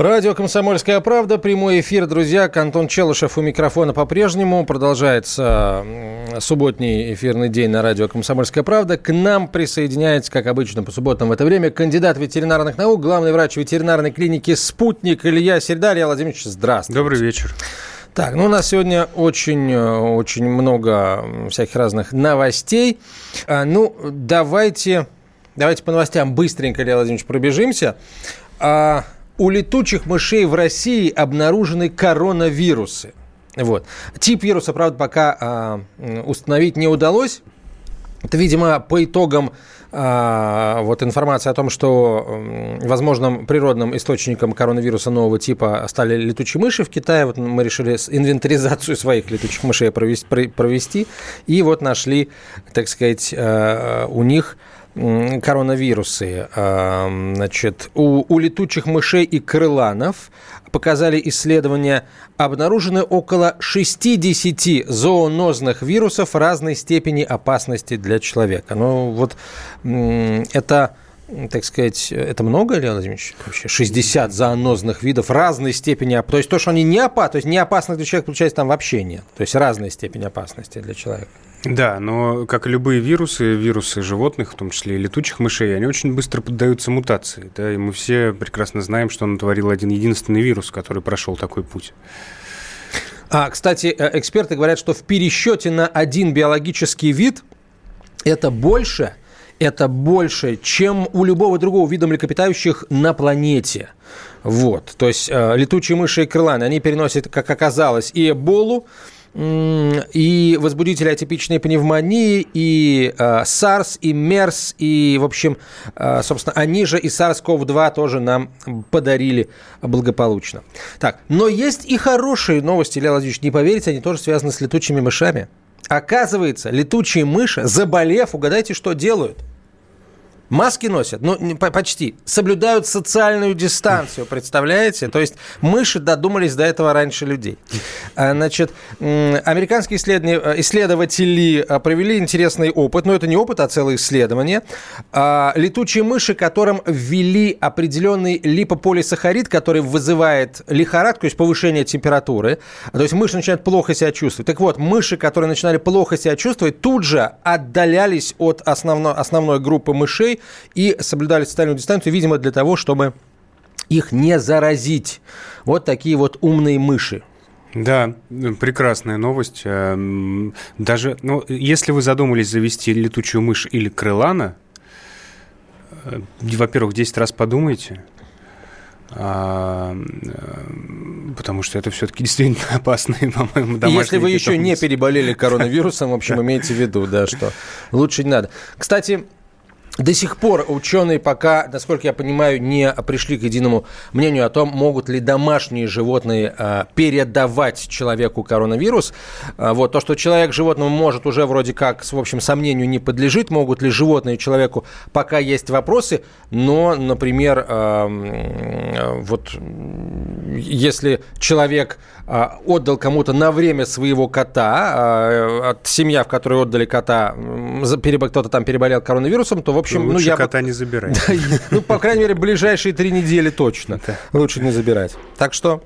Радио «Комсомольская правда», прямой эфир, друзья. Антон Челышев у микрофона по-прежнему. Продолжается субботний эфирный день на радио «Комсомольская правда». К нам присоединяется, как обычно, по субботам в это время, кандидат ветеринарных наук, главный врач ветеринарной клиники «Спутник» Илья Середа. Илья Владимирович, здравствуйте. Добрый вечер. Так, ну у нас сегодня очень, очень много всяких разных новостей. А, ну, давайте, давайте по новостям быстренько, Илья Владимирович, пробежимся. У летучих мышей в России обнаружены коронавирусы. Вот. Тип вируса, правда, пока э, установить не удалось. Это, видимо, по итогам э, вот информации о том, что возможным природным источником коронавируса нового типа стали летучие мыши в Китае. Вот мы решили инвентаризацию своих летучих мышей провести, провести и вот нашли, так сказать, э, у них коронавирусы. Значит, у, у летучих мышей и крыланов показали исследования, обнаружены около 60 зоонозных вирусов разной степени опасности для человека. Ну, вот это так сказать, это много, Леонид Владимирович, вообще? 60 зоонозных видов разной степени То есть то, что они не опасны, то есть не опасны для человека, получается, там вообще нет. То есть разная степень опасности для человека. Да, но как и любые вирусы, вирусы животных, в том числе и летучих мышей, они очень быстро поддаются мутации. Да, и мы все прекрасно знаем, что натворил один единственный вирус, который прошел такой путь. А, кстати, э, эксперты говорят, что в пересчете на один биологический вид это больше, это больше, чем у любого другого вида млекопитающих на планете. Вот, то есть э, летучие мыши и крыланы, они переносят, как оказалось, и эболу, и возбудители атипичной пневмонии, и э, SARS, и MERS, и, в общем, э, собственно, они же и SARS-CoV-2 тоже нам подарили благополучно. Так, но есть и хорошие новости, Илья Владимирович, не поверите, они тоже связаны с летучими мышами. Оказывается, летучие мыши, заболев, угадайте, что делают – Маски носят, ну, почти. Соблюдают социальную дистанцию, представляете? То есть мыши додумались до этого раньше людей. А, значит, американские исследователи а, провели интересный опыт, но это не опыт, а целое исследование. А, летучие мыши, которым ввели определенный липополисахарид, который вызывает лихорадку, то есть повышение температуры. То есть мыши начинают плохо себя чувствовать. Так вот, мыши, которые начинали плохо себя чувствовать, тут же отдалялись от основной, основной группы мышей, и соблюдали социальную дистанцию, видимо, для того, чтобы их не заразить. Вот такие вот умные мыши. Да, прекрасная новость. Эм, даже, ну, если вы задумались завести летучую мышь или крылана, э, во-первых, 10 раз подумайте, а, э, потому что это все-таки действительно опасные, по-моему, домашние Если вы еще не переболели коронавирусом, в общем, имейте в виду, да, что лучше не надо. Кстати, до сих пор ученые пока, насколько я понимаю, не пришли к единому мнению о том, могут ли домашние животные э, передавать человеку коронавирус. Э, вот то, что человек животному может уже вроде как, в общем, сомнению не подлежит, могут ли животные человеку, пока есть вопросы, но, например, э, вот если человек отдал кому-то на время своего кота, семья, в которой отдали кота, кто-то там переболел коронавирусом, то, в общем, Лучше ну, я кота не забирать. ну, по крайней мере, ближайшие три недели точно. Лучше не забирать. Так что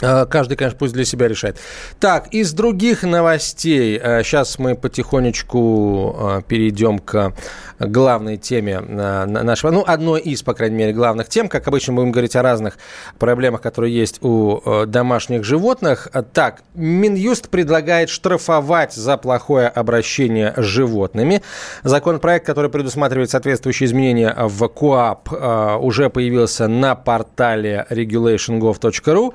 каждый, конечно, пусть для себя решает. Так, из других новостей. Сейчас э, мы потихонечку э, перейдем к главной теме нашего, ну, одной из, по крайней мере, главных тем. Как обычно, будем говорить о разных проблемах, которые есть у домашних животных. Так, Минюст предлагает штрафовать за плохое обращение с животными. Законопроект, который предусматривает соответствующие изменения в КОАП, уже появился на портале regulation.gov.ru.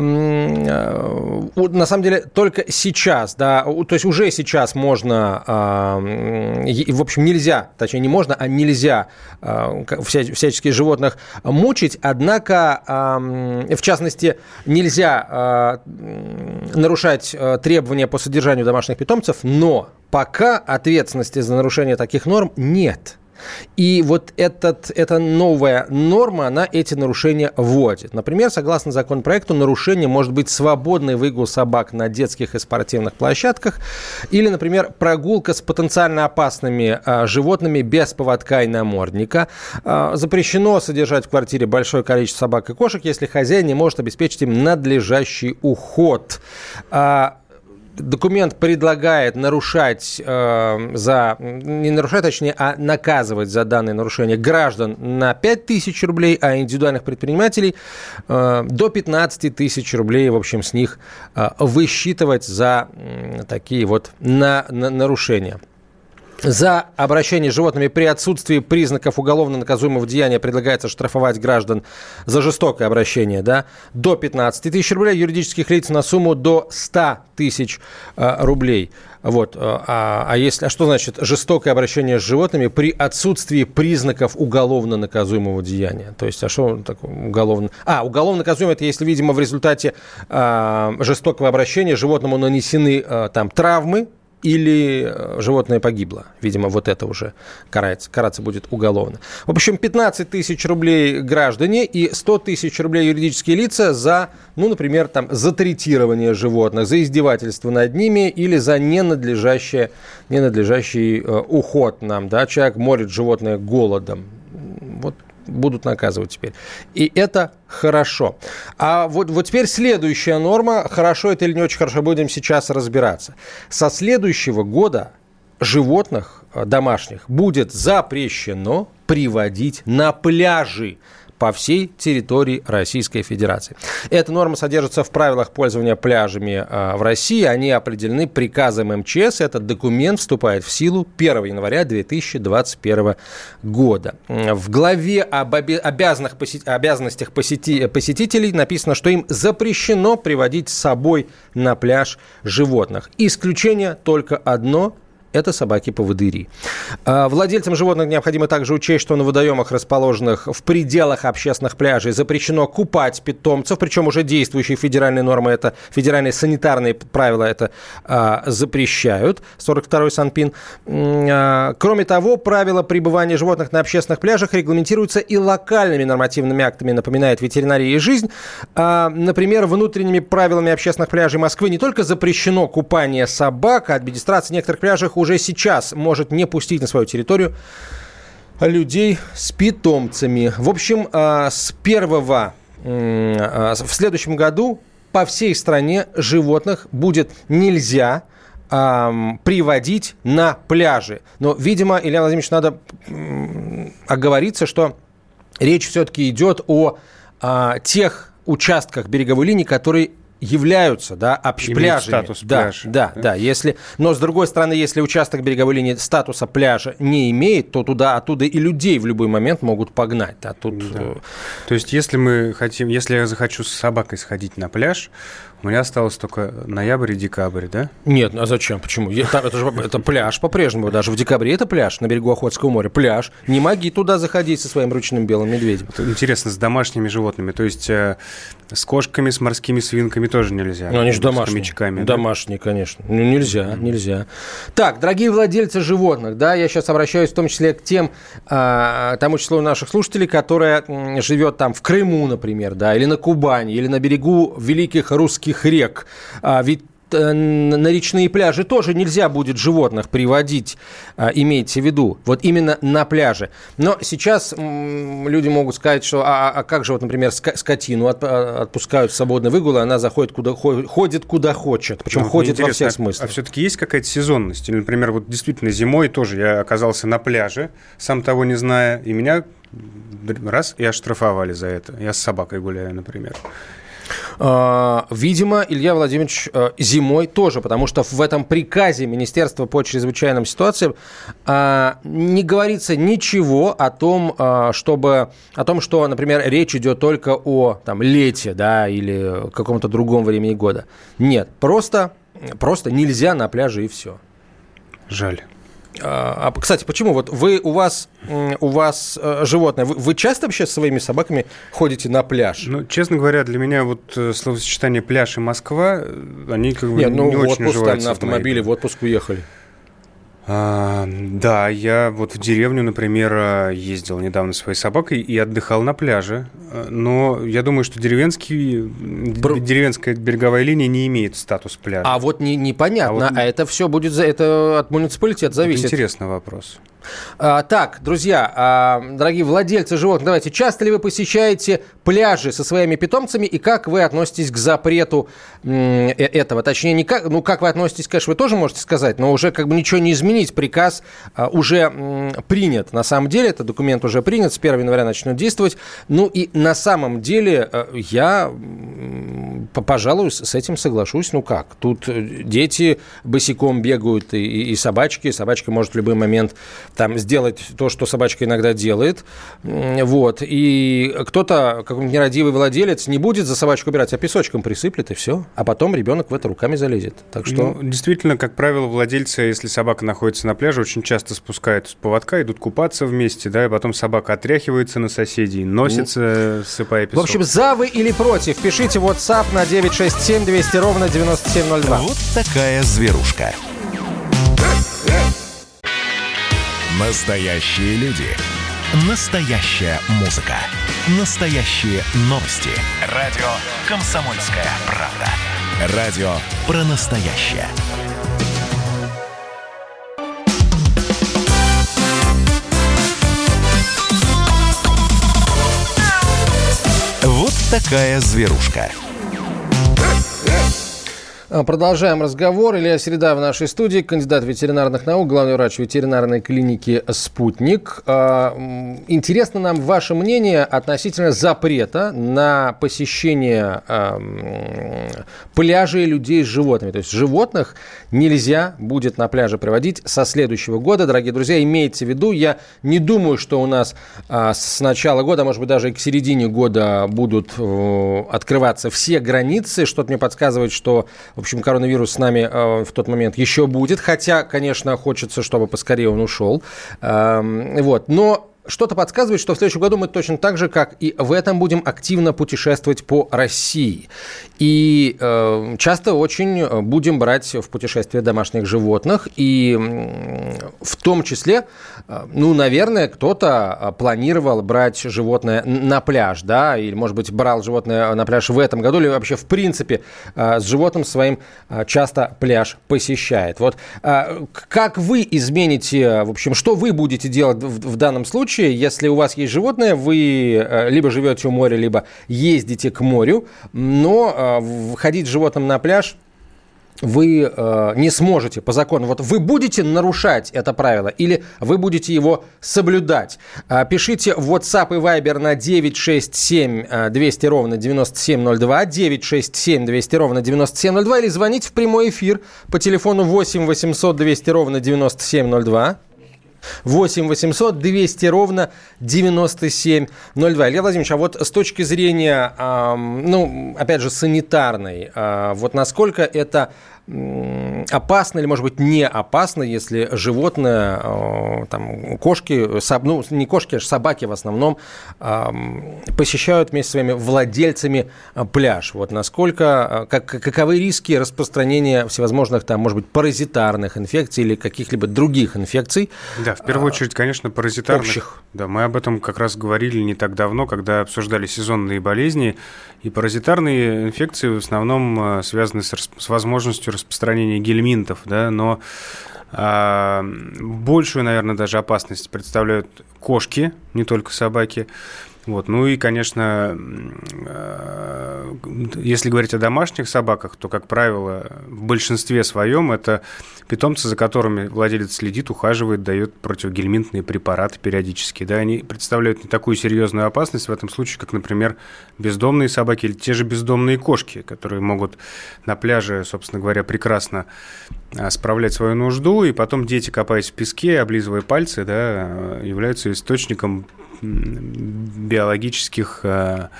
на самом деле только сейчас, да, то есть уже сейчас можно, в общем, нельзя, точнее не можно, а нельзя всяческих животных мучить, однако, в частности, нельзя нарушать требования по содержанию домашних питомцев, но пока ответственности за нарушение таких норм нет. И вот этот, эта новая норма, она эти нарушения вводит. Например, согласно законопроекту, нарушение может быть свободный выгул собак на детских и спортивных площадках или, например, прогулка с потенциально опасными а, животными без поводка и намордника. А, запрещено содержать в квартире большое количество собак и кошек, если хозяин не может обеспечить им надлежащий уход. А, документ предлагает нарушать э, за, не нарушать, точнее, а наказывать за данное нарушение граждан на 5 тысяч рублей, а индивидуальных предпринимателей э, до 15 тысяч рублей, в общем, с них э, высчитывать за э, такие вот на, на, нарушения. За обращение с животными при отсутствии признаков уголовно наказуемого деяния предлагается штрафовать граждан за жестокое обращение да, до 15 тысяч рублей, юридических лиц на сумму до 100 тысяч э, рублей. Вот. Э, а, а, если, а что значит жестокое обращение с животными при отсутствии признаков уголовно наказуемого деяния? То есть, а что такое уголовно? А, уголовно наказуемое – это если, видимо, в результате э, жестокого обращения животному нанесены э, там травмы, или э, животное погибло. Видимо, вот это уже карается, караться будет уголовно. В общем, 15 тысяч рублей граждане и 100 тысяч рублей юридические лица за, ну, например, там, за третирование животных, за издевательство над ними или за ненадлежащее, ненадлежащий э, уход нам. Да? Человек морит животное голодом. Вот будут наказывать теперь. И это хорошо. А вот, вот теперь следующая норма, хорошо это или не очень хорошо, будем сейчас разбираться. Со следующего года животных э, домашних будет запрещено приводить на пляжи по всей территории Российской Федерации. Эта норма содержится в правилах пользования пляжами а, в России. Они определены приказом МЧС. Этот документ вступает в силу 1 января 2021 года. В главе об обязанных обязанностях посетителей написано, что им запрещено приводить с собой на пляж животных. Исключение только одно – это собаки-поводыри. А, владельцам животных необходимо также учесть, что на водоемах, расположенных в пределах общественных пляжей, запрещено купать питомцев, причем уже действующие федеральные нормы, это федеральные санитарные правила это а, запрещают, 42-й Санпин. А, кроме того, правила пребывания животных на общественных пляжах регламентируются и локальными нормативными актами, напоминает ветеринария и жизнь. А, например, внутренними правилами общественных пляжей Москвы не только запрещено купание собак, а администрация некоторых пляжей уже сейчас может не пустить на свою территорию людей с питомцами. В общем, а, с первого а, в следующем году по всей стране животных будет нельзя приводить на пляжи. Но, видимо, Илья Владимирович, надо оговориться, что речь все-таки идет о а, тех участках береговой линии, которые являются, да, общ... пляжами. статус да, пляж. Да, да, да. Если, но с другой стороны, если участок береговой линии статуса пляжа не имеет, то туда, оттуда и людей в любой момент могут погнать. А тут... Да. Э, то есть, если мы хотим, если я захочу с собакой сходить на пляж, у меня осталось только ноябрь и декабрь, да? Нет, а зачем? Почему? Там, это же это пляж по-прежнему. Даже в декабре это пляж на берегу Охотского моря. Пляж. Не моги туда заходить со своим ручным белым медведем. Интересно, с домашними животными. То есть э, с кошками, с морскими свинками тоже нельзя. Ну, они же домашние. С домашние, да? конечно. Ну, нельзя, нельзя. Так, дорогие владельцы животных, да, я сейчас обращаюсь в том числе к тем, э, тому числу наших слушателей, которые живет там в Крыму, например, да, или на Кубани, или на берегу великих русских русских рек. А ведь э, на речные пляжи тоже нельзя будет животных приводить, а, имейте в виду, вот именно на пляже. Но сейчас люди могут сказать, что а, а как же вот, например, скотину а, отпускают в свободный выгул, и она заходит куда ходит куда хочет, причем ну, ходит во всех смыслах. А все-таки есть какая-то сезонность? Или, например, вот действительно зимой тоже я оказался на пляже, сам того не зная, и меня раз и оштрафовали за это. Я с собакой гуляю, например. А, видимо, Илья Владимирович э, зимой тоже, потому что в этом приказе Министерства по чрезвычайным ситуациям а, не говорится ничего о том, а, чтобы, о том, что, например, речь идет только о там, лете да, или каком-то другом времени года. Нет, просто, просто нельзя на пляже и все. Жаль. А, а, кстати, почему? Вот вы у вас у вас э, животное. Вы, вы часто вообще со своими собаками ходите на пляж? Ну, честно говоря, для меня вот э, словосочетание пляж и Москва, э, они как бы Нет, ну, не в очень отпуск, там, на автомобиле в отпуск уехали. А, да, я вот в деревню, например, а, ездил недавно своей собакой и отдыхал на пляже. Но я думаю, что деревенский, Бр... деревенская береговая линия не имеет статус пляжа. А вот не, непонятно, а, вот... а это все будет за это от муниципалитета зависит. Это интересный вопрос. А, так, друзья, а, дорогие владельцы животных, давайте, часто ли вы посещаете пляжи со своими питомцами и как вы относитесь к запрету э, этого? Точнее, не как, ну, как вы относитесь, конечно, вы тоже можете сказать, но уже как бы ничего не изменить. Приказ а, уже принят. На самом деле, этот документ уже принят, с 1 января начнет действовать. Ну и на самом деле э, я, пожалуй, с этим соглашусь. Ну как? Тут э, дети босиком бегают и, и собачки. Собачка может в любой момент там сделать то, что собачка иногда делает. Вот. И кто-то, какой-нибудь нерадивый владелец, не будет за собачку убирать, а песочком присыплет, и все. А потом ребенок в это руками залезет. Так что... Ну, действительно, как правило, владельцы, если собака находится на пляже, очень часто спускают с поводка, идут купаться вместе, да, и потом собака отряхивается на соседей, носится, сыпая песок. В общем, за вы или против, пишите WhatsApp на 967 200 ровно 9702. Вот такая зверушка. Настоящие люди. Настоящая музыка. Настоящие новости. Радио «Комсомольская правда». Радио про настоящее. Такая зверушка. А, продолжаем разговор. Илья Середа в нашей студии, кандидат ветеринарных наук, главный врач ветеринарной клиники «Спутник». А, интересно нам ваше мнение относительно запрета на посещение пляжей людей с животными. То есть животных нельзя будет на пляже приводить со следующего года. Дорогие друзья, имейте в виду, я не думаю, что у нас а, с начала года, может быть, даже к середине года будут открываться все границы. Что-то мне подсказывает, что в общем, коронавирус с нами э, в тот момент еще будет, хотя, конечно, хочется, чтобы поскорее он ушел. Эм, вот. Но что-то подсказывает, что в следующем году мы точно так же, как и в этом, будем активно путешествовать по России. И э, часто очень будем брать в путешествие домашних животных. И э, в том числе, э, ну, наверное, кто-то планировал брать животное на пляж, да, или, может быть, брал животное на пляж в этом году, или вообще, в принципе, э, с животным своим э, часто пляж посещает. Вот э, как вы измените, в общем, что вы будете делать в данном случае? Случае, если у вас есть животное, вы э, либо живете у моря, либо ездите к морю, но э, ходить с животным на пляж вы э, не сможете по закону. Вот вы будете нарушать это правило или вы будете его соблюдать? Э, пишите в WhatsApp и Viber на 967 200 ровно 9702, 967 200 ровно 9702 или звоните в прямой эфир по телефону 8 800 200 ровно 9702. 8 800 200 ровно 9702. Илья Владимирович, а вот с точки зрения, ну, опять же, санитарной, а, вот насколько это опасно или, может быть, не опасно, если животное, э, там, кошки, ну, не кошки, а собаки в основном, посещают вместе с своими владельцами э, пляж. Вот насколько, э, как, каковы риски распространения всевозможных, там, может быть, паразитарных инфекций или каких-либо других инфекций? Да, в первую очередь, конечно, паразитарных. Общих. Да, мы об этом как раз говорили не так давно, когда обсуждали сезонные болезни. И паразитарные инфекции в основном связаны с, с возможностью распространения гельминтов, да, но а, большую, наверное, даже опасность представляют кошки, не только собаки. Вот. Ну и, конечно, если говорить о домашних собаках, то, как правило, в большинстве своем это питомцы, за которыми владелец следит, ухаживает, дает противогельминтные препараты периодически. Да, они представляют не такую серьезную опасность в этом случае, как, например, бездомные собаки или те же бездомные кошки, которые могут на пляже, собственно говоря, прекрасно а, справлять свою нужду, и потом дети, копаясь в песке, облизывая пальцы, да, являются источником биологических а,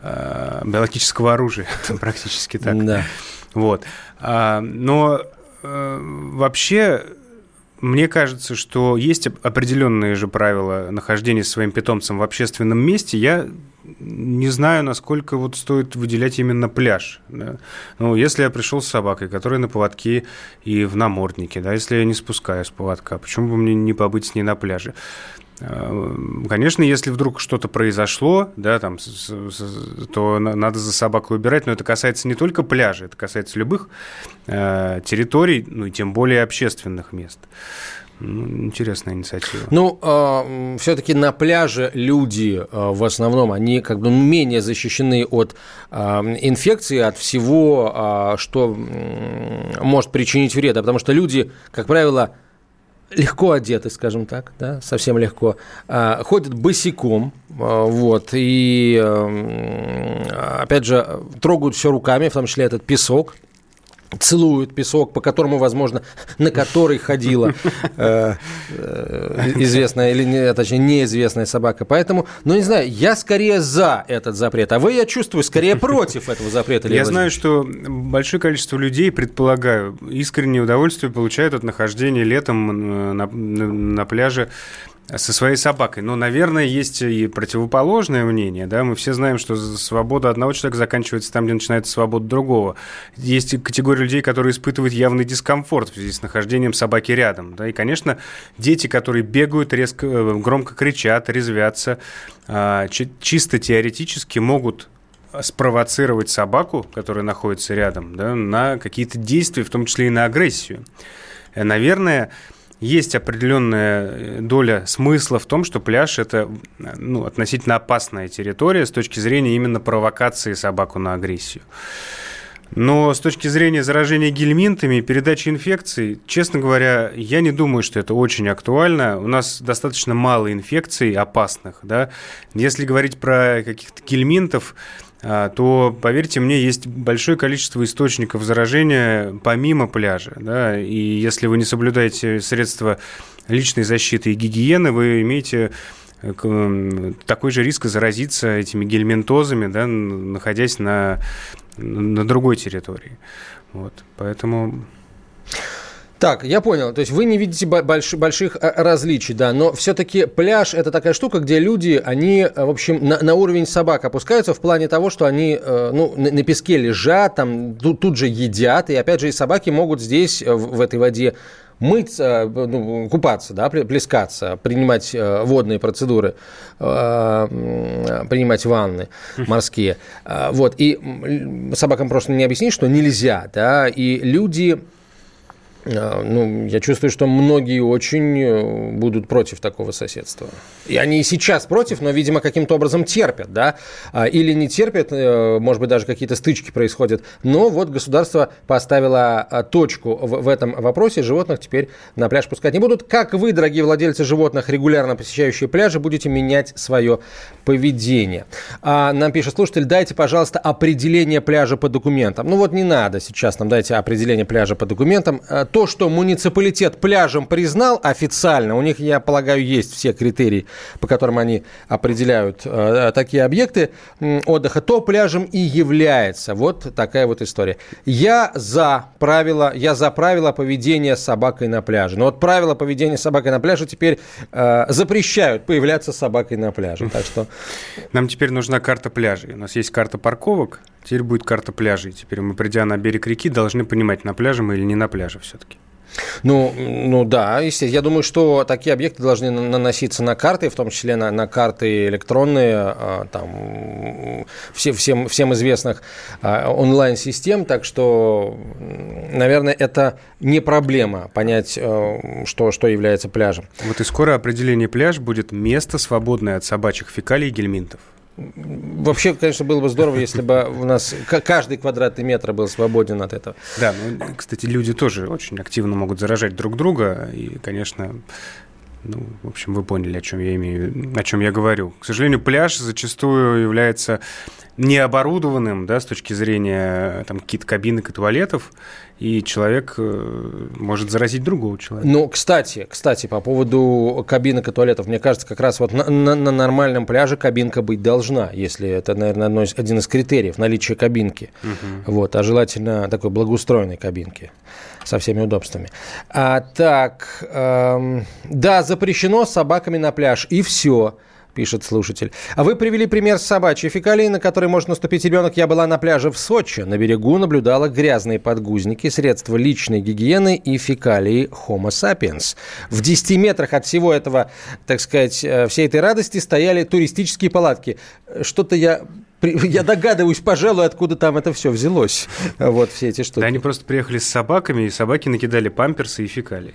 а, биологического оружия, практически так. Да. Вот. Но э, вообще мне кажется, что есть определенные же правила нахождения своим питомцем в общественном месте. Я не знаю, насколько вот стоит выделять именно пляж. Да. Ну, если я пришел с собакой, которая на поводке и в наморднике, да, если я не спускаю с поводка, почему бы мне не побыть с ней на пляже? Э, конечно, если вдруг что-то произошло, да, там, то надо за собакой убирать, но это касается не только пляжа, это касается любых э, территорий, ну и тем более общественных мест. Ну, интересная инициатива. Ну, э, все-таки на пляже люди э, в основном, они как бы менее защищены от э, инфекции, от всего, э, что э, может причинить вред, потому что люди, как правило, легко одеты, скажем так, да, совсем легко, а, ходят босиком, а, вот, и, опять же, трогают все руками, в том числе этот песок, целуют песок, по которому, возможно, на который ходила э, э, известная или не, точнее неизвестная собака. Поэтому, ну не знаю, я скорее за этот запрет, а вы, я чувствую, скорее против этого запрета. Я знаю, что большое количество людей, предполагаю, искреннее удовольствие получают от нахождения летом э, на, на пляже со своей собакой. Но, наверное, есть и противоположное мнение. Да? Мы все знаем, что свобода одного человека заканчивается там, где начинается свобода другого. Есть категория людей, которые испытывают явный дискомфорт в связи с нахождением собаки рядом. Да? И, конечно, дети, которые бегают, резко, э, громко кричат, резвятся, а, чисто теоретически могут спровоцировать собаку, которая находится рядом, да, на какие-то действия, в том числе и на агрессию. Э, наверное, есть определенная э, доля смысла в том, что пляж – это ну, относительно опасная территория с точки зрения именно провокации собаку на агрессию. Но с точки зрения заражения гельминтами и передачи инфекций, честно говоря, я не думаю, что это очень актуально. У нас достаточно мало инфекций опасных. Да? Если говорить про каких-то гельминтов, то, поверьте мне, есть большое количество источников заражения помимо пляжа. Да? И если вы не соблюдаете средства личной защиты и гигиены, вы имеете э, такой же риск заразиться этими гельминтозами, да, находясь на, на другой территории. Вот. Поэтому так, я понял. То есть вы не видите больш, больших э, различий, да, но все-таки пляж это такая штука, где люди, они, э, в общем, на, на уровень собак опускаются в плане того, что они, э, ну, на, на песке лежат, там тут, тут же едят, и опять же и собаки могут здесь в, в этой воде мыться, ну, купаться, да, плескаться, принимать водные процедуры, принимать ванны морские. Вот. И собакам просто не объяснить, что нельзя, да, и люди ну, я чувствую, что многие очень э, будут против такого соседства. И они и сейчас против, но, видимо, каким-то образом терпят, да, а, или не терпят, э, может быть, даже какие-то стычки происходят. Но вот государство поставило а, точку в, этом вопросе, животных теперь на пляж пускать не будут. Как вы, дорогие владельцы животных, регулярно посещающие пляжи, будете менять свое поведение? А, нам пишет слушатель, дайте, пожалуйста, определение пляжа по документам. Ну вот не надо сейчас нам дайте определение пляжа по документам то, что муниципалитет пляжем признал официально, у них, я полагаю, есть все критерии, по которым они определяют э, такие объекты отдыха, то пляжем и является. Вот такая вот история. Я за правила, я за правила поведения с собакой на пляже. Но вот правила поведения с собакой на пляже теперь э, запрещают появляться с собакой на пляже. Так что... Нам теперь нужна карта пляжей. У нас есть карта парковок, теперь будет карта пляжей. Теперь мы, придя на берег реки, должны понимать, на пляже мы или не на пляже все-таки. Ну, ну да, естественно. Я думаю, что такие объекты должны наноситься на карты, в том числе на, на карты электронные, а, там, все, всем, всем известных а, онлайн-систем. Так что, наверное, это не проблема понять, э, что, что является пляжем. Вот и скоро определение пляж будет место, свободное от собачьих фекалий и гельминтов. Вообще, конечно, было бы здорово, если бы у нас каждый квадратный метр был свободен от этого. Да, ну, кстати, люди тоже очень активно могут заражать друг друга, и, конечно, ну, в общем, вы поняли, о чем я имею, о чем я говорю. К сожалению, пляж зачастую является необорудованным, да, с точки зрения там какие-то кабинок и туалетов, и человек э, может заразить другого человека. Ну, кстати, кстати, по поводу кабинок и туалетов, мне кажется, как раз вот на, на, на нормальном пляже кабинка быть должна, если это, наверное, одно из, один из критериев наличия кабинки. Угу. Вот, а желательно такой благоустроенной кабинки со всеми удобствами. А, так, эм, да, запрещено с собаками на пляж, и все пишет слушатель. А вы привели пример с собачьей фекалией, на которой может наступить ребенок. Я была на пляже в Сочи. На берегу наблюдала грязные подгузники, средства личной гигиены и фекалии Homo sapiens. В 10 метрах от всего этого, так сказать, э, всей этой радости стояли туристические палатки. Что-то я я догадываюсь, пожалуй, откуда там это все взялось. Вот все эти штуки. Да, они просто приехали с собаками, и собаки накидали памперсы и фекалии.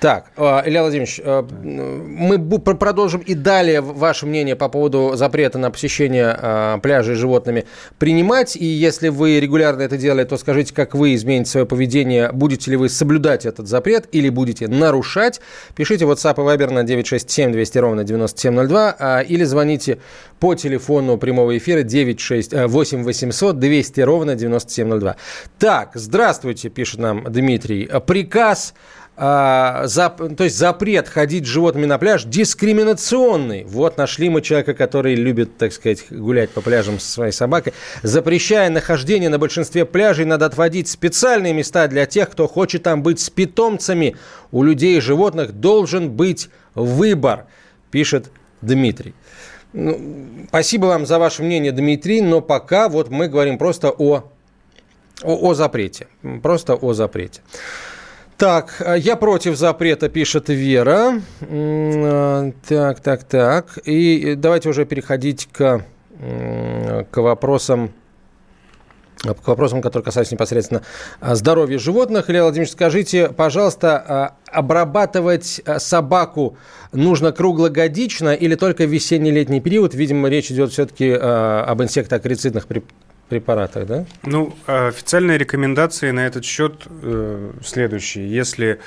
Так, а, Илья Владимирович, а, мы продолжим и далее ваше мнение по поводу запрета на посещение а, пляжей животными принимать. И если вы регулярно это делали, то скажите, как вы измените свое поведение. Будете ли вы соблюдать этот запрет или будете нарушать? Пишите WhatsApp и Viber на 967 200 ровно 9702 или звоните по телефону прямого эфира 96, 8 800 200 ровно 9702. Так, здравствуйте, пишет нам Дмитрий. Приказ а, зап, то есть запрет ходить с животными на пляж дискриминационный. Вот нашли мы человека, который любит, так сказать, гулять по пляжам со своей собакой. Запрещая нахождение на большинстве пляжей, надо отводить специальные места для тех, кто хочет там быть с питомцами. У людей и животных должен быть выбор, пишет Дмитрий. Ну, спасибо вам за ваше мнение, Дмитрий, но пока вот мы говорим просто о, о, о запрете. Просто о запрете. Так, э, я против запрета, пишет Вера. Э, так, так, так. И давайте уже переходить к, к вопросам к вопросам, которые касаются непосредственно э, здоровья животных. Илья Владимирович, скажите, пожалуйста, обрабатывать собаку нужно круглогодично или только в весенне-летний период? Видимо, речь идет все-таки об инсектоакарицидных препаратах, да? Ну, официальные рекомендации на этот счет э, следующие. Если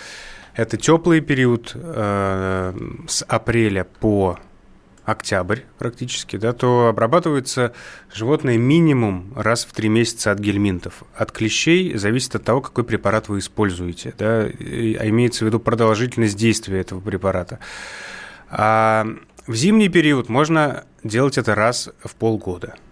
это теплый период э, с апреля по октябрь практически, да, то обрабатывается животное минимум раз в три месяца от гельминтов. От клещей зависит от того, какой препарат вы используете, да, а имеется в виду продолжительность действия этого препарата. А в зимний период можно делать это раз в полгода –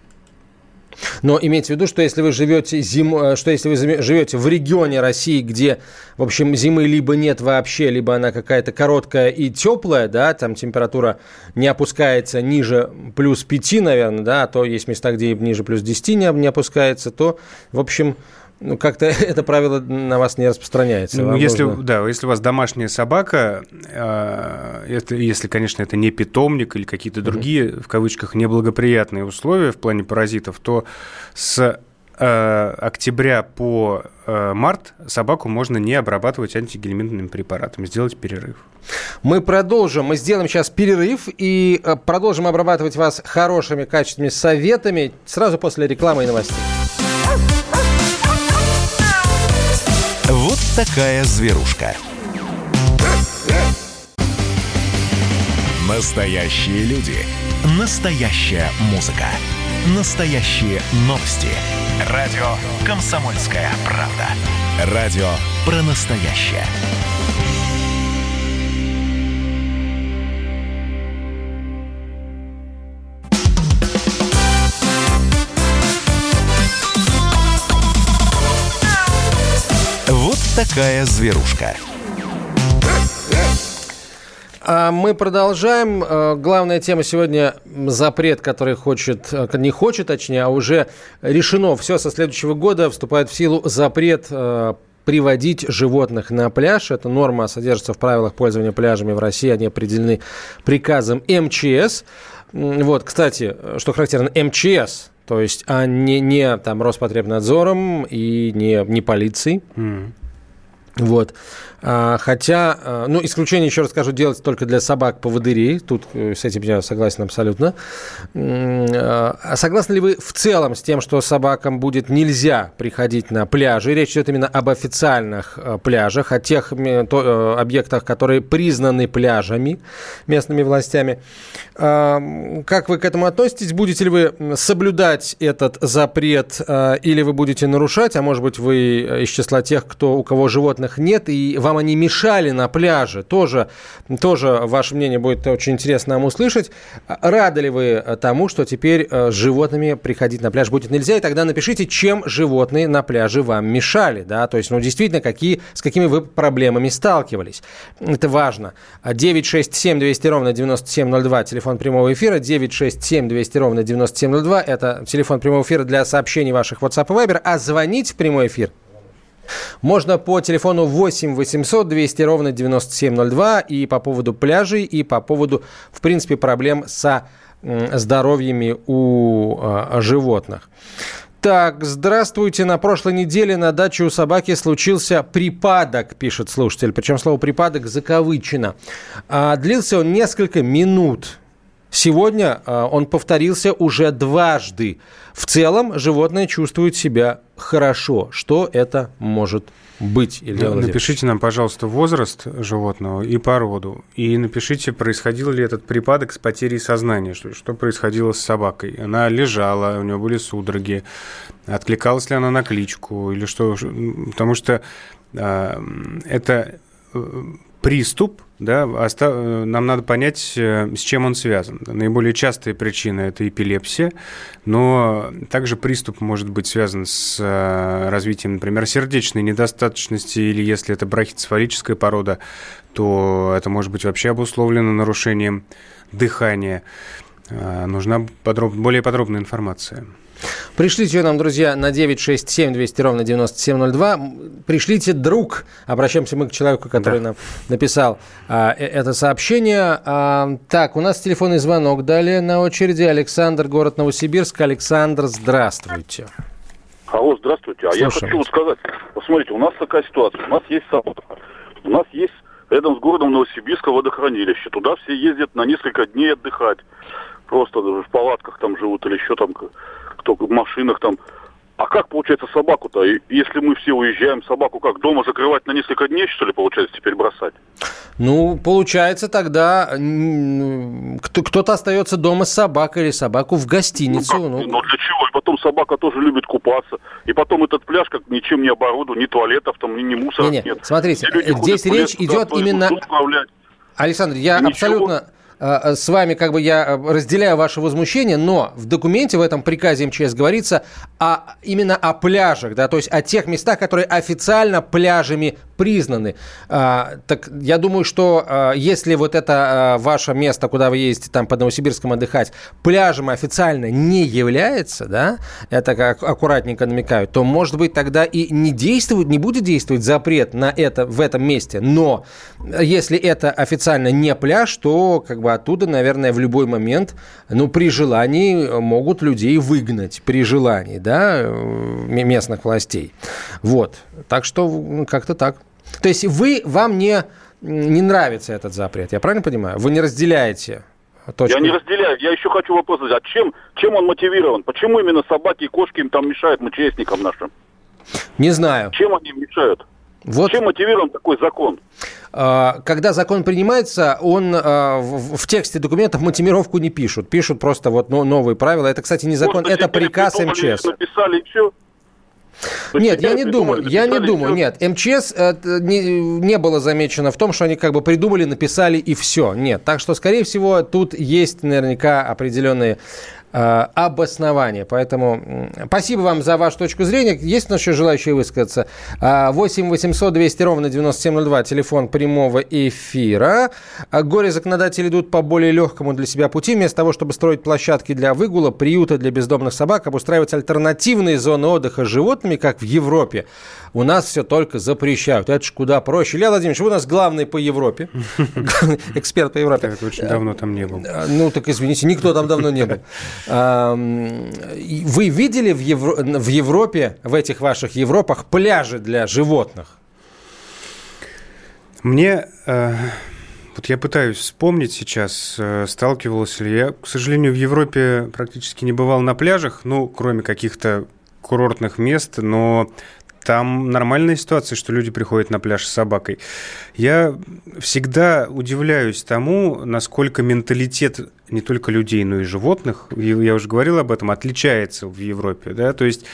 но имейте в виду, что если вы живете зим... Э, что если вы живете в регионе России, где, в общем, зимы либо нет вообще, либо она какая-то короткая и теплая, да, там температура не опускается ниже плюс 5, наверное, да, а то есть места, где ниже плюс 10 не, не опускается, то, в общем, ну, как-то это правило на вас не распространяется. Ну, если, нужно... Да, если у вас домашняя собака, э, это, если, конечно, это не питомник или какие-то другие, mm-hmm. в кавычках, неблагоприятные условия в плане паразитов, то с э, октября по э, март собаку можно не обрабатывать антигельминтными препаратами, сделать перерыв. Мы продолжим, мы сделаем сейчас перерыв и э, продолжим обрабатывать вас хорошими, качественными советами сразу после рекламы и новостей. Такая зверушка. Настоящие люди. Настоящая музыка. Настоящие новости. Радио «Комсомольская правда». Радио про настоящее. Такая зверушка. А мы продолжаем. Э, главная тема сегодня запрет, который хочет, э, не хочет, точнее, а уже решено. Все со следующего года вступает в силу запрет приводить животных на пляж. Эта норма содержится в правилах пользования пляжами в России. Они определены приказом МЧС. Вот, кстати, что характерно, МЧС, то есть, а не, не там Роспотребнадзором и не, не полицией. Mm. Вот. А, хотя, а, ну, исключение, еще раз скажу, делать только для собак-поводырей. Тут э, с этим я согласен абсолютно. А согласны ли вы в целом с тем, что собакам будет нельзя приходить на пляжи? Речь идет именно об официальных э, пляжах, о тех э, объектах, которые признаны пляжами местными властями. Как вы к этому относитесь? Будете ли вы соблюдать этот запрет или вы будете нарушать? А может быть, вы из числа тех, кто, у кого животных нет, и вам они мешали на пляже. Тоже, тоже ваше мнение будет очень интересно нам услышать. Рады ли вы тому, что теперь э, с животными приходить на пляж будет нельзя? И тогда напишите, чем животные на пляже вам мешали. Да? То есть, ну, действительно, какие, с какими вы проблемами сталкивались. Это важно. 967 200 ровно 9702, телефон прямого эфира. 967 200 ровно 9702, это телефон прямого эфира для сообщений ваших WhatsApp и Viber. А звонить в прямой эфир можно по телефону 8 800 200 ровно 9702 и по поводу пляжей, и по поводу, в принципе, проблем со здоровьями у э, животных. Так, здравствуйте. На прошлой неделе на даче у собаки случился припадок, пишет слушатель. Причем слово припадок закавычено. А, длился он несколько минут. Сегодня а, он повторился уже дважды. В целом животное чувствует себя хорошо. Что это может быть, Илья Напишите нам, пожалуйста, возраст животного и породу. И напишите, происходил ли этот припадок с потерей сознания, что, что происходило с собакой. Она лежала, у нее были судороги, откликалась ли она на кличку, или что. Потому что э, это приступ, да, нам надо понять, э, с чем он связан. Наиболее частые причины – это эпилепсия, но также приступ может быть связан с э, развитием, например, сердечной недостаточности, или если это брахицефалическая порода, то это может быть вообще обусловлено нарушением дыхания. Э, нужна подроб... более подробная информация. Пришлите ее нам, друзья, на 967 200 ровно 9702. Пришлите друг. Обращаемся мы к человеку, который да. нам написал а, э, это сообщение. А, так, у нас телефонный звонок. Далее на очереди Александр, город Новосибирск. Александр, здравствуйте. Алло, здравствуйте. А Слушаем. я хочу вот сказать, посмотрите, у нас такая ситуация. У нас есть собака. У нас есть рядом с городом Новосибирска водохранилище. Туда все ездят на несколько дней отдыхать. Просто в палатках там живут или еще там кто в машинах там. А как получается собаку-то? Если мы все уезжаем, собаку как дома закрывать на несколько дней, что ли, получается, теперь бросать? Ну, получается тогда кто-то остается дома с собакой или собаку в гостиницу. Ну, как? ну. ну для чего? И потом собака тоже любит купаться. И потом этот пляж как ничем не оборудован, ни туалетов там, ни, ни мусора не, нет. Смотрите, здесь речь идет именно... Александр, я абсолютно Э, э, с вами как бы я э, разделяю ваше возмущение, но в документе в этом приказе МЧС говорится о, именно о пляжах, да, то есть о тех местах, которые официально пляжами признаны. А, так я думаю, что а, если вот это а, ваше место, куда вы ездите там под Новосибирском отдыхать, пляжем официально не является, да, это как аккуратненько намекают, то, может быть, тогда и не действует, не будет действовать запрет на это в этом месте. Но если это официально не пляж, то как бы оттуда, наверное, в любой момент, ну, при желании могут людей выгнать, при желании, да, местных властей. Вот. Так что как-то так. То есть вы, вам не, не нравится этот запрет, я правильно понимаю? Вы не разделяете Точку. Я не разделяю. Я еще хочу вопрос задать. А чем, чем он мотивирован? Почему именно собаки и кошки им там мешают, МЧСникам нашим? Не знаю. Чем они мешают? Вот. Чем мотивирован такой закон? А, когда закон принимается, он а, в тексте документов мотивировку не пишут. Пишут просто вот новые правила. Это, кстати, не закон, Просто это приказ МЧС. Написали и все. Нет, я не думаю, я не думаю, нет. МЧС э, не, не было замечено в том, что они как бы придумали, написали и все. Нет, так что, скорее всего, тут есть наверняка определенные обоснование. Поэтому спасибо вам за вашу точку зрения. Есть у нас еще желающие высказаться? 8 800 200 ровно 9702, телефон прямого эфира. Э, горе-законодатели идут по более легкому для себя пути. Вместо того, чтобы строить площадки для выгула, приюты для бездомных собак, обустраивать альтернативные зоны отдыха с животными, как в Европе у нас все только запрещают. Это ж куда проще. Илья Владимирович, вы у нас главный по Европе, эксперт по Европе. Это очень давно там не был. А, ну, так извините, никто там давно не был. Вы видели в Европе, в этих ваших Европах, пляжи для животных? Мне... Э, вот я пытаюсь вспомнить сейчас, э, сталкивался ли я. К сожалению, в Европе практически не бывал на пляжах, ну, кроме каких-то курортных мест, но там нормальная ситуация, что люди приходят на пляж с собакой. Я всегда удивляюсь тому, насколько менталитет не только людей, но и животных, я уже говорил об этом, отличается в Европе. Да? То есть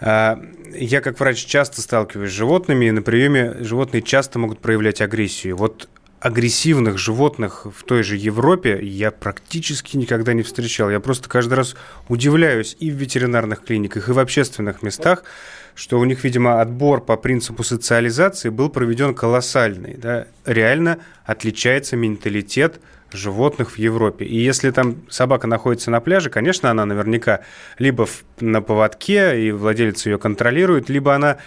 а, я как врач часто сталкиваюсь с животными, и на приеме животные часто могут проявлять агрессию. Вот агрессивных животных в той же Европе я практически никогда не встречал. Я просто каждый раз удивляюсь и в ветеринарных клиниках, и в общественных местах, что у них, видимо, отбор по принципу социализации был проведен колоссальный. Да? Реально отличается менталитет животных в Европе. И если там собака находится на пляже, конечно, она наверняка либо на поводке, и владелец ее контролирует, либо она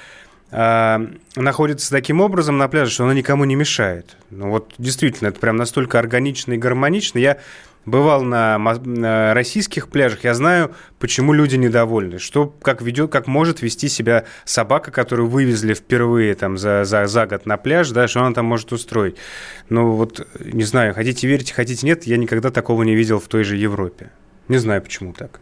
находится таким образом на пляже, что она никому не мешает. Ну вот действительно, это прям настолько органично и гармонично. Я бывал на, российских пляжах, я знаю, почему люди недовольны, что как ведет, как может вести себя собака, которую вывезли впервые там за, за, за год на пляж, да, что она там может устроить. Ну вот, не знаю, хотите верить, хотите нет, я никогда такого не видел в той же Европе. Не знаю, почему так.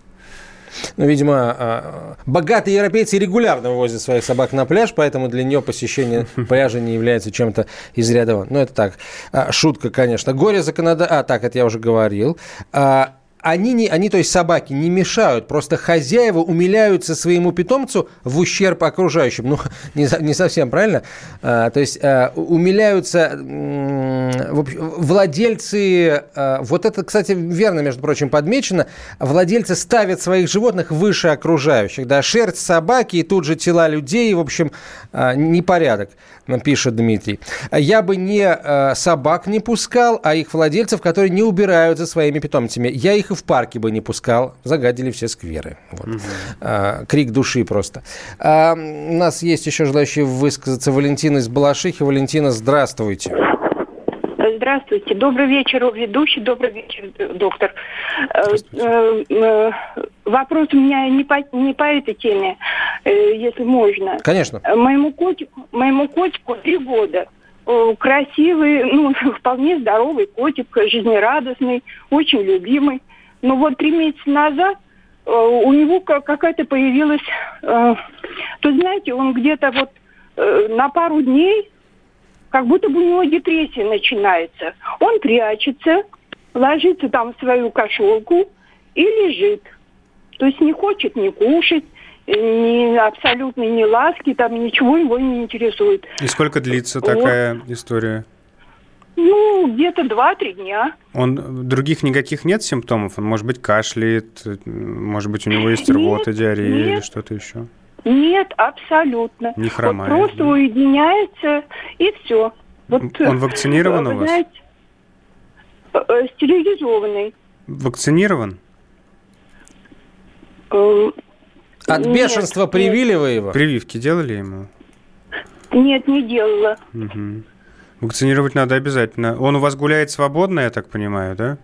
Ну, видимо, а, богатые европейцы регулярно вывозят своих собак на пляж, поэтому для нее посещение пляжа не является чем-то из ряда. Ну, это так, а, шутка, конечно. Горе законода... А, так, это я уже говорил. А, они, не, они, то есть собаки, не мешают, просто хозяева умиляются своему питомцу в ущерб окружающим. Ну, не, не совсем правильно. А, то есть а, умиляются владельцы, а, вот это, кстати, верно, между прочим, подмечено, владельцы ставят своих животных выше окружающих. Да, шерсть собаки и тут же тела людей, в общем, а, непорядок пишет Дмитрий. Я бы не э, собак не пускал, а их владельцев, которые не убирают за своими питомцами. Я их и в парке бы не пускал. Загадили все скверы. Вот. Угу. А, крик души просто. А, у нас есть еще желающие высказаться Валентина из Балашихи. Валентина, здравствуйте. Здравствуйте. Добрый вечер, ведущий. Добрый вечер, доктор. Э, э, э, вопрос у меня не по, не по этой теме, если можно. Конечно. Моему котику, моему котику три года. Красивый, ну, вполне здоровый котик, жизнерадостный, очень любимый. Но вот три месяца назад у него какая-то появилась... То знаете, он где-то вот на пару дней как будто бы у него депрессия начинается. Он прячется, ложится там в свою кошелку и лежит. То есть не хочет ни кушать, ни абсолютно ни ласки, там ничего его не интересует. И сколько длится вот. такая история? Ну, где-то два-три дня. Он других никаких нет симптомов? Он, может быть, кашляет, может быть, у него есть рвота, диарея нет. или что-то еще? Нет, абсолютно. Не хромает. Вот просто да? уединяется и все. Вот, Он вакцинирован у вас? Знаете, э, стерилизованный. Вакцинирован? Э, От нет, бешенства привили нет. вы его? Прививки делали ему? Нет, не делала. Угу. Вакцинировать надо обязательно. Он у вас гуляет свободно, я так понимаю, да?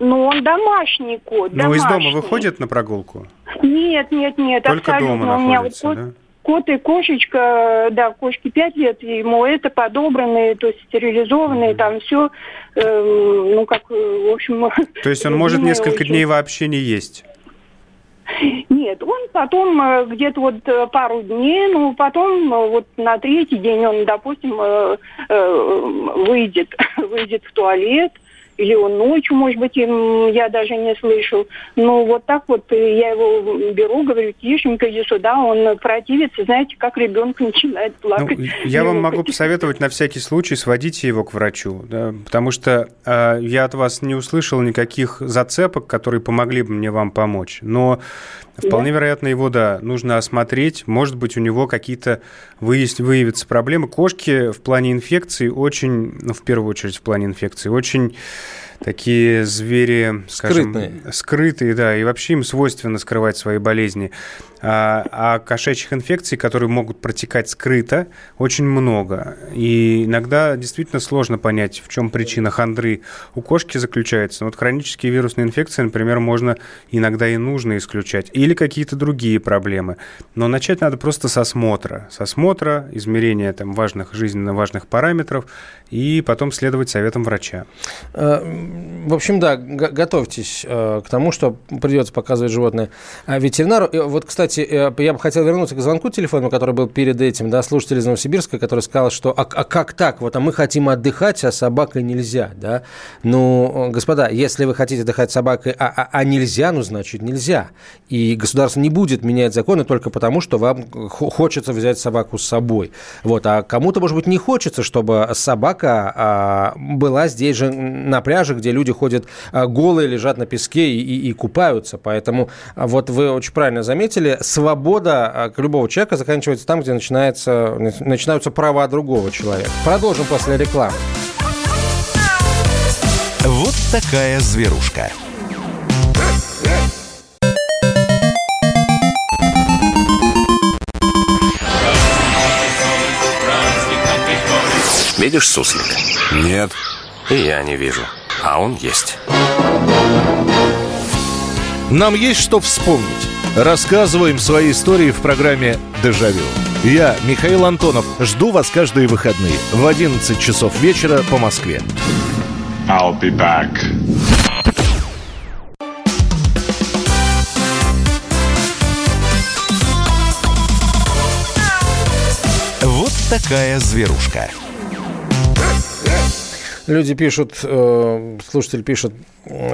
Ну, он домашний кот. Ну, из дома выходит на прогулку? Нет, нет, нет, Только абсолютно. дома находится, У меня вот кот, кот и кошечка, да, кошке 5 лет, ему это подобранные, то есть стерилизованные, mm-hmm. там все, э, ну, как, в общем... То есть он может несколько очень... дней вообще не есть? Нет, он потом э, где-то вот э, пару дней, ну потом э, вот на третий день он, допустим, выйдет, выйдет в туалет, или он ночью, может быть, я даже не слышу. Но вот так вот я его беру, говорю, тишенько, иди сюда, он противится, знаете, как ребенок начинает плакать. Ну, я вам могу посоветовать на всякий случай сводите его к врачу, да, потому что э, я от вас не услышал никаких зацепок, которые помогли бы мне вам помочь. Но Вполне да? вероятно, его, да, нужно осмотреть. Может быть, у него какие-то выяс... выявятся проблемы. Кошки в плане инфекции очень, ну, в первую очередь в плане инфекции, очень такие звери, скажем, скрытные. скрытые, да, и вообще им свойственно скрывать свои болезни. А, а кошачьих инфекций, которые могут протекать скрыто, очень много. И иногда действительно сложно понять, в чем причина хандры у кошки заключается. Вот хронические вирусные инфекции, например, можно иногда и нужно исключать. Или какие-то другие проблемы. Но начать надо просто с осмотра. С осмотра, измерения там, важных, жизненно важных параметров, и потом следовать советам врача. Э, в общем, да, готовьтесь э, к тому, что придется показывать животное а ветеринару. Вот, кстати, э, я бы хотел вернуться к звонку телефону, который был перед этим, да, слушатель из Новосибирска, который сказал, что а, а как так? Вот, а мы хотим отдыхать, а собакой нельзя, да? Ну, господа, если вы хотите отдыхать собакой, а, а, а нельзя, ну, значит, нельзя. И государство не будет менять законы только потому, что вам хочется взять собаку с собой. Вот, а кому-то, может быть, не хочется, чтобы собака а, была здесь же на пляже, где люди ходят а, голые, лежат на песке и, и, и купаются. Поэтому вот вы очень правильно заметили, свобода а, любого человека заканчивается там, где начинается, начинаются права другого человека. Продолжим после рекламы. Вот такая зверушка. Видишь суслик? Нет. И я не вижу. А он есть. Нам есть что вспомнить. Рассказываем свои истории в программе «Дежавю». Я, Михаил Антонов, жду вас каждые выходные в 11 часов вечера по Москве. I'll be back. Вот такая зверушка. Люди пишут, э, слушатель пишет,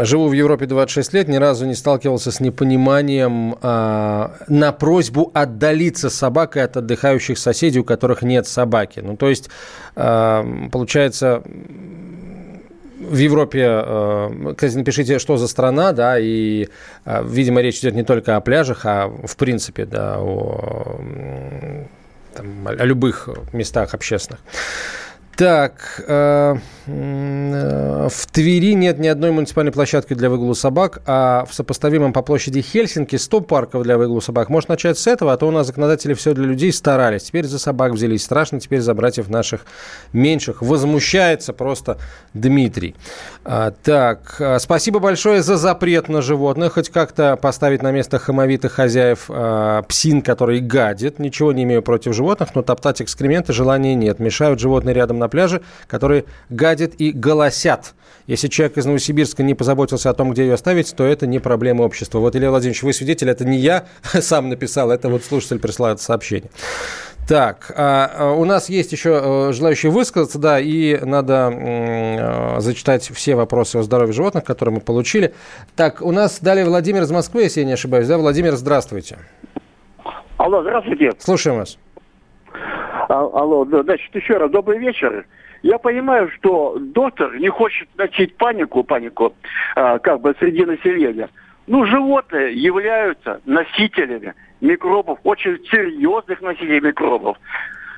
живу в Европе 26 лет, ни разу не сталкивался с непониманием э, на просьбу отдалиться собакой от отдыхающих соседей, у которых нет собаки. Ну, то есть, э, получается, в Европе, э, кстати, напишите, что за страна, да, и, э, видимо, речь идет не только о пляжах, а в принципе, да, о, там, о любых местах общественных. Так, э, э, в Твери нет ни одной муниципальной площадки для выгула собак, а в сопоставимом по площади Хельсинки 100 парков для выгула собак. Может начать с этого, а то у нас законодатели все для людей старались. Теперь за собак взялись. Страшно теперь за братьев наших меньших. Возмущается просто Дмитрий. А, так, э, спасибо большое за запрет на животных. Хоть как-то поставить на место хамовитых хозяев а, псин, который гадит. Ничего не имею против животных, но топтать экскременты желания нет. Мешают животные рядом на пляже, которые гадят и голосят. Если человек из Новосибирска не позаботился о том, где ее оставить, то это не проблема общества. Вот, Илья Владимирович, вы свидетель, это не я сам написал, это вот слушатель прислал это сообщение. Так, а, а у нас есть еще э, желающие высказаться, да, и надо э, зачитать все вопросы о здоровье животных, которые мы получили. Так, у нас далее Владимир из Москвы, если я не ошибаюсь, да? Владимир, здравствуйте. Алло, здравствуйте. Слушаем вас. А, алло, значит, еще раз, добрый вечер. Я понимаю, что доктор не хочет начать панику, панику, а, как бы среди населения. Ну, животные являются носителями микробов, очень серьезных носителей микробов.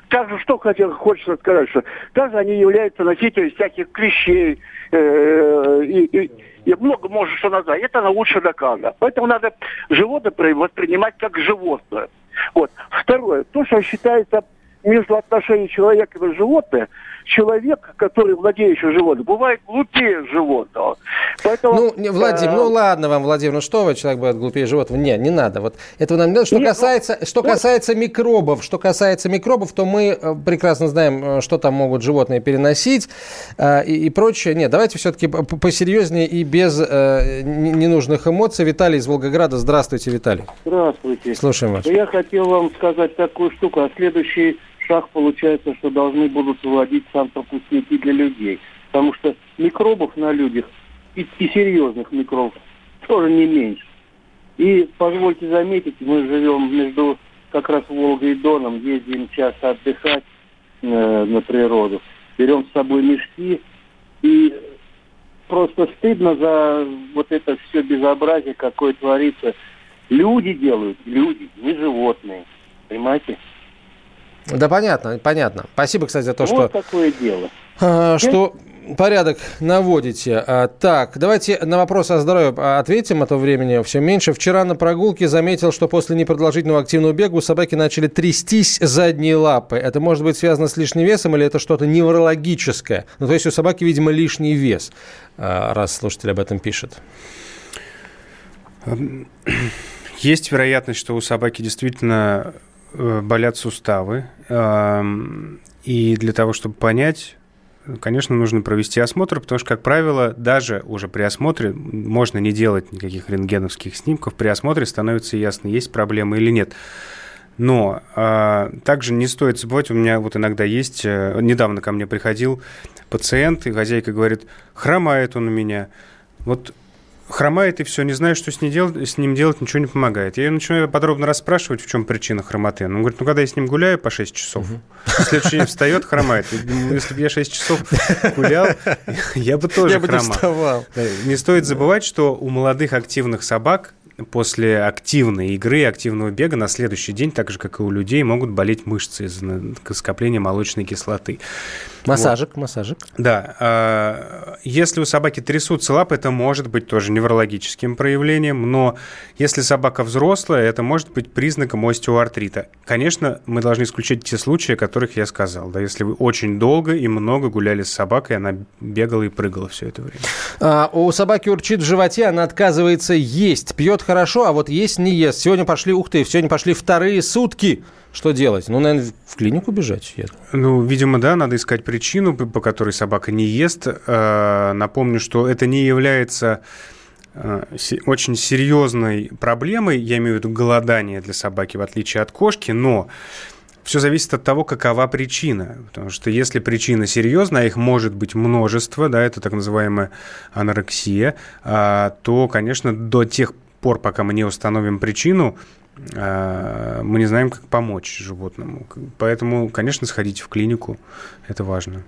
Также, что хотел, хочется сказать, что также они являются носителями всяких клещей э, и, и, и много может что назвать. Это лучше доказано. Поэтому надо животное воспринимать как животное. Вот. Второе. То, что считается между отношением человека и животное, человек, который владеющий животным, бывает глупее животного. Поэтому, ну, Владимир, э, ну ладно вам, Владимир, ну что вы, человек бывает глупее животного? Не, не надо. Вот этого нам не надо. Что нет, касается, ну, что касается микробов, что касается микробов, то мы э, прекрасно знаем, э, что там могут животные переносить э, и, и прочее. Нет, давайте все-таки посерьезнее и без э, ненужных эмоций. Виталий из Волгограда. Здравствуйте, Виталий. Здравствуйте. Слушаем вас. Я хотел вам сказать такую штуку. А следующий шаг получается, что должны будут выводить антропосники для людей. Потому что микробов на людях, и, и серьезных микробов, тоже не меньше. И позвольте заметить, мы живем между как раз Волгой и Доном, ездим часто отдыхать э, на природу, берем с собой мешки, и просто стыдно за вот это все безобразие, какое творится. Люди делают, люди, не животные. Понимаете? Да, понятно, понятно. Спасибо, кстати, за то, вот что... Вот такое дело. А, что порядок наводите. А, так, давайте на вопрос о здоровье ответим, а то времени все меньше. Вчера на прогулке заметил, что после непродолжительного активного бега у собаки начали трястись задние лапы. Это может быть связано с лишним весом или это что-то неврологическое? Ну, то есть у собаки, видимо, лишний вес, а, раз слушатель об этом пишет. Есть вероятность, что у собаки действительно болят суставы. И для того, чтобы понять, конечно, нужно провести осмотр, потому что, как правило, даже уже при осмотре можно не делать никаких рентгеновских снимков, при осмотре становится ясно, есть проблема или нет. Но а, также не стоит забывать, у меня вот иногда есть, а, недавно ко мне приходил пациент, и хозяйка говорит, хромает он у меня. Вот хромает и все, не знаю, что с, ней делать, с ним делать, ничего не помогает. Я ее начинаю подробно расспрашивать, в чем причина хромоты. Он говорит, ну, когда я с ним гуляю по 6 часов, угу. в следующий день встает, хромает. Если бы я 6 часов гулял, я бы тоже я хромал. Не стоит забывать, что у молодых активных собак после активной игры, активного бега на следующий день, так же, как и у людей, могут болеть мышцы из-за скопления молочной кислоты. Массажик, вот. массажик. Да. А, если у собаки трясутся лапы, это может быть тоже неврологическим проявлением, но если собака взрослая, это может быть признаком остеоартрита. Конечно, мы должны исключить те случаи, о которых я сказал. Да, если вы очень долго и много гуляли с собакой, она бегала и прыгала все это время. А, у собаки урчит в животе, она отказывается есть, пьет хорошо, а вот есть не ест. Сегодня пошли, ух ты, сегодня пошли вторые сутки что делать? Ну, наверное, в клинику бежать? Я... Ну, видимо, да, надо искать причину, по которой собака не ест. Э, напомню, что это не является э, очень серьезной проблемой, я имею в виду голодание для собаки, в отличие от кошки, но все зависит от того, какова причина. Потому что если причина серьезная, а их может быть множество, да, это так называемая анорексия, а, то, конечно, до тех пор, пока мы не установим причину, а, мы не знаем, как помочь животному. Поэтому, конечно, сходите в клинику, это важно.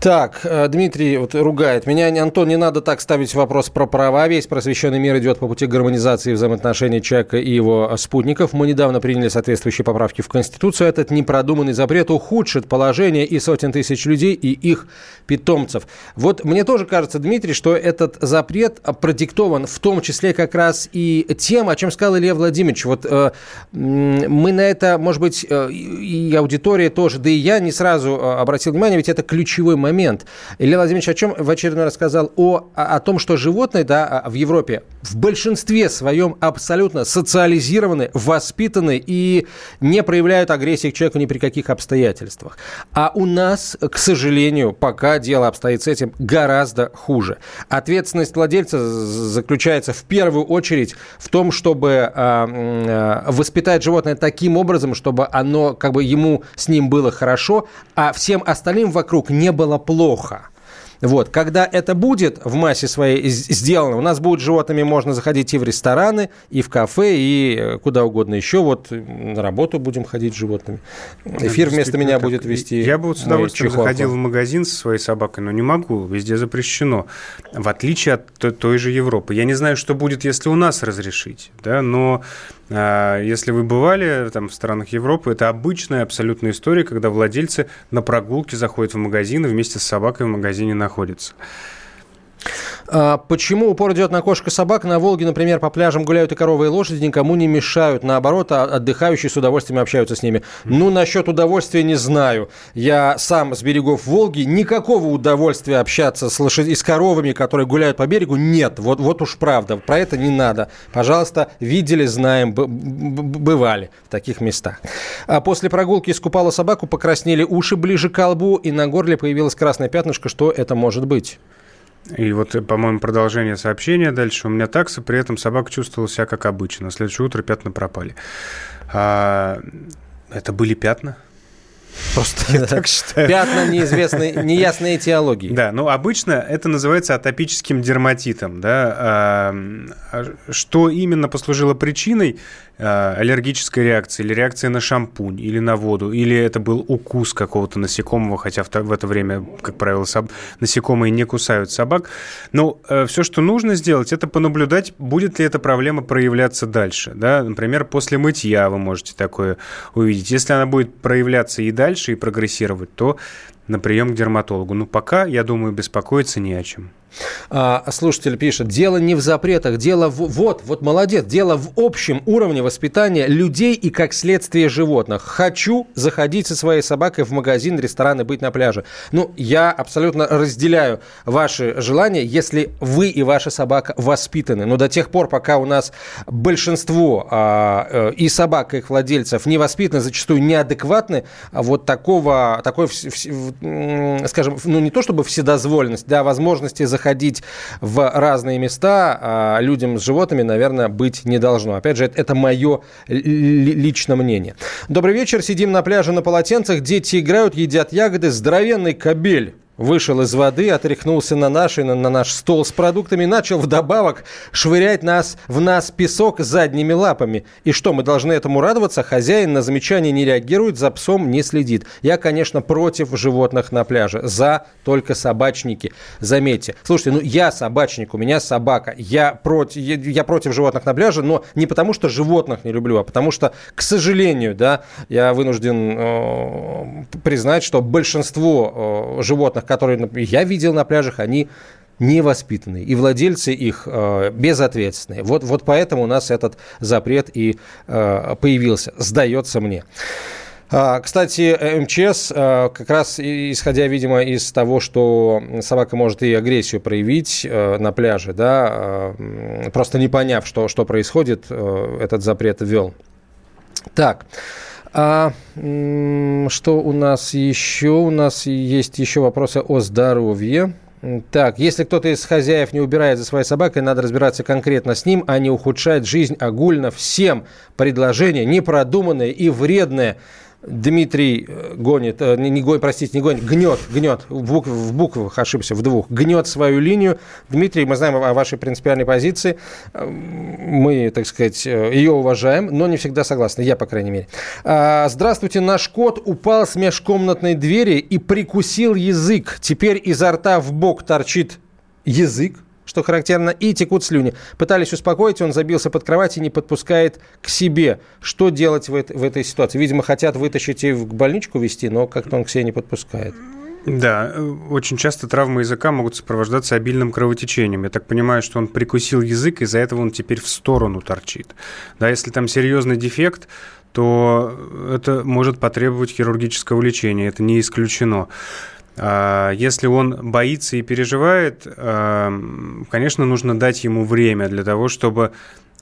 Так, э, Дмитрий вот ругает меня. Антон, не надо так ставить вопрос про права. Весь просвещенный мир идет по пути гармонизации взаимоотношений человека и его спутников. Мы недавно приняли соответствующие поправки в Конституцию. Этот непродуманный запрет ухудшит положение и сотен тысяч людей, и их питомцев. Вот мне тоже кажется, Дмитрий, что этот запрет продиктован в том числе как раз и тем, о чем сказал Илья Владимирович. Вот э, мы на это, может быть, э, и аудитория тоже, да и я не сразу э, обратил внимание, ведь это ключевой момент момент. Илья Владимирович о чем в очередной раз сказал? О, о том, что животные да, а, в Европе в большинстве своем абсолютно социализированы, воспитаны и не проявляют агрессии к человеку ни при каких обстоятельствах. А у нас, к сожалению, пока дело обстоит с этим гораздо хуже. Ответственность владельца заключается в первую очередь в том, чтобы э, воспитать животное таким образом, чтобы оно, как бы ему с ним было хорошо, а всем остальным вокруг не было плохо. Вот. Когда это будет в массе своей сделано, у нас будет животными можно заходить и в рестораны, и в кафе, и э, куда угодно еще. Вот на работу будем ходить с животными. Эфир вместо меня так. будет вести Я бы вот с удовольствием заходил в магазин со своей собакой, но не могу, везде запрещено. В отличие от той же Европы. Я не знаю, что будет, если у нас разрешить, да, но если вы бывали там, в странах Европы, это обычная абсолютная история, когда владельцы на прогулке заходят в магазин и вместе с собакой в магазине находятся. А почему упор идет на кошек и собак? На Волге, например, по пляжам гуляют и коровы, и лошади, никому не мешают. Наоборот, а отдыхающие с удовольствием общаются с ними. Ну, насчет удовольствия не знаю. Я сам с берегов Волги. Никакого удовольствия общаться с, лошадь... с коровами, которые гуляют по берегу, нет. Вот, вот уж правда. Про это не надо. Пожалуйста, видели, знаем, бывали в таких местах. А после прогулки искупала собаку, покраснели уши ближе к лбу, и на горле появилось красное пятнышко. Что это может быть? И вот, по-моему, продолжение сообщения дальше. У меня такса, при этом собака чувствовала себя как обычно. На следующее утро пятна пропали. А, это были пятна? Просто я так считаю. Пятна неизвестной, неясной этиологии. Да, ну обычно это называется атопическим дерматитом. Да? А, что именно послужило причиной а, аллергической реакции или реакции на шампунь или на воду, или это был укус какого-то насекомого, хотя в это время, как правило, соб... насекомые не кусают собак. Но э, все, что нужно сделать, это понаблюдать, будет ли эта проблема проявляться дальше. Да? Например, после мытья вы можете такое увидеть. Если она будет проявляться и дальше, и прогрессировать, то на прием к дерматологу. Ну, пока, я думаю, беспокоиться не о чем. А, слушатель пишет, дело не в запретах, дело в... Вот, вот молодец, дело в общем уровне воспитания людей и, как следствие, животных. Хочу заходить со своей собакой в магазин, ресторан и быть на пляже. Ну, я абсолютно разделяю ваши желания, если вы и ваша собака воспитаны. Но до тех пор, пока у нас большинство а, э, и собак, и их владельцев не воспитаны, зачастую неадекватны, а вот такого, такой, скажем, ну не то чтобы вседозволенность, да, возможности заходить заходить в разные места а людям с животными, наверное, быть не должно. Опять же, это, это мое личное мнение. Добрый вечер. Сидим на пляже на полотенцах. Дети играют, едят ягоды. Здоровенный кобель вышел из воды, отряхнулся на наш, на, на наш стол с продуктами, начал вдобавок швырять нас, в нас песок задними лапами. И что, мы должны этому радоваться? Хозяин на замечание не реагирует, за псом не следит. Я, конечно, против животных на пляже. За только собачники. Заметьте. Слушайте, ну я собачник, у меня собака. Я против, я, я против животных на пляже, но не потому, что животных не люблю, а потому что, к сожалению, да, я вынужден э, признать, что большинство э, животных, которые я видел на пляжах, они невоспитанные. И владельцы их э, безответственные. Вот, вот поэтому у нас этот запрет и э, появился, сдается мне. А, кстати, МЧС, э, как раз исходя, видимо, из того, что собака может и агрессию проявить э, на пляже, да, э, просто не поняв, что, что происходит, этот запрет ввел. Так. А что у нас еще? У нас есть еще вопросы о здоровье. Так, если кто-то из хозяев не убирает за своей собакой, надо разбираться конкретно с ним, а не ухудшать жизнь огульно всем. Предложение непродуманное и вредное. Дмитрий э, гонит, э, не, не гонит, простите, не гонит, гнет, гнет, в, букв, в буквах ошибся, в двух, гнет свою линию. Дмитрий, мы знаем о вашей принципиальной позиции, э, мы, так сказать, ее уважаем, но не всегда согласны, я, по крайней мере. А, здравствуйте, наш кот упал с межкомнатной двери и прикусил язык. Теперь изо рта в бок торчит язык, что характерно, и текут слюни. Пытались успокоить, он забился под кровать и не подпускает к себе. Что делать в, это, в этой ситуации? Видимо, хотят вытащить и в больничку вести, но как-то он к себе не подпускает. Да, очень часто травмы языка могут сопровождаться обильным кровотечением. Я так понимаю, что он прикусил язык, из-за этого он теперь в сторону торчит. Да, если там серьезный дефект, то это может потребовать хирургического лечения, это не исключено. А, если он боится и переживает, конечно, нужно дать ему время для того, чтобы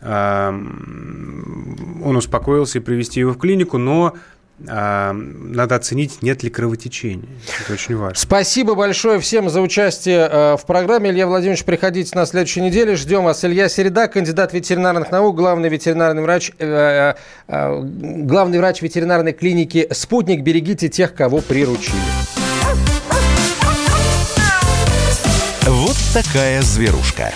он успокоился и привести его в клинику, но надо оценить, нет ли кровотечения. Это очень важно. Спасибо большое всем за участие в программе. Илья Владимирович, приходите на следующей неделе. Ждем вас. Илья Середа, кандидат ветеринарных наук, главный ветеринарный врач, э, э, главный врач ветеринарной клиники «Спутник». Берегите тех, кого приручили. Такая зверушка.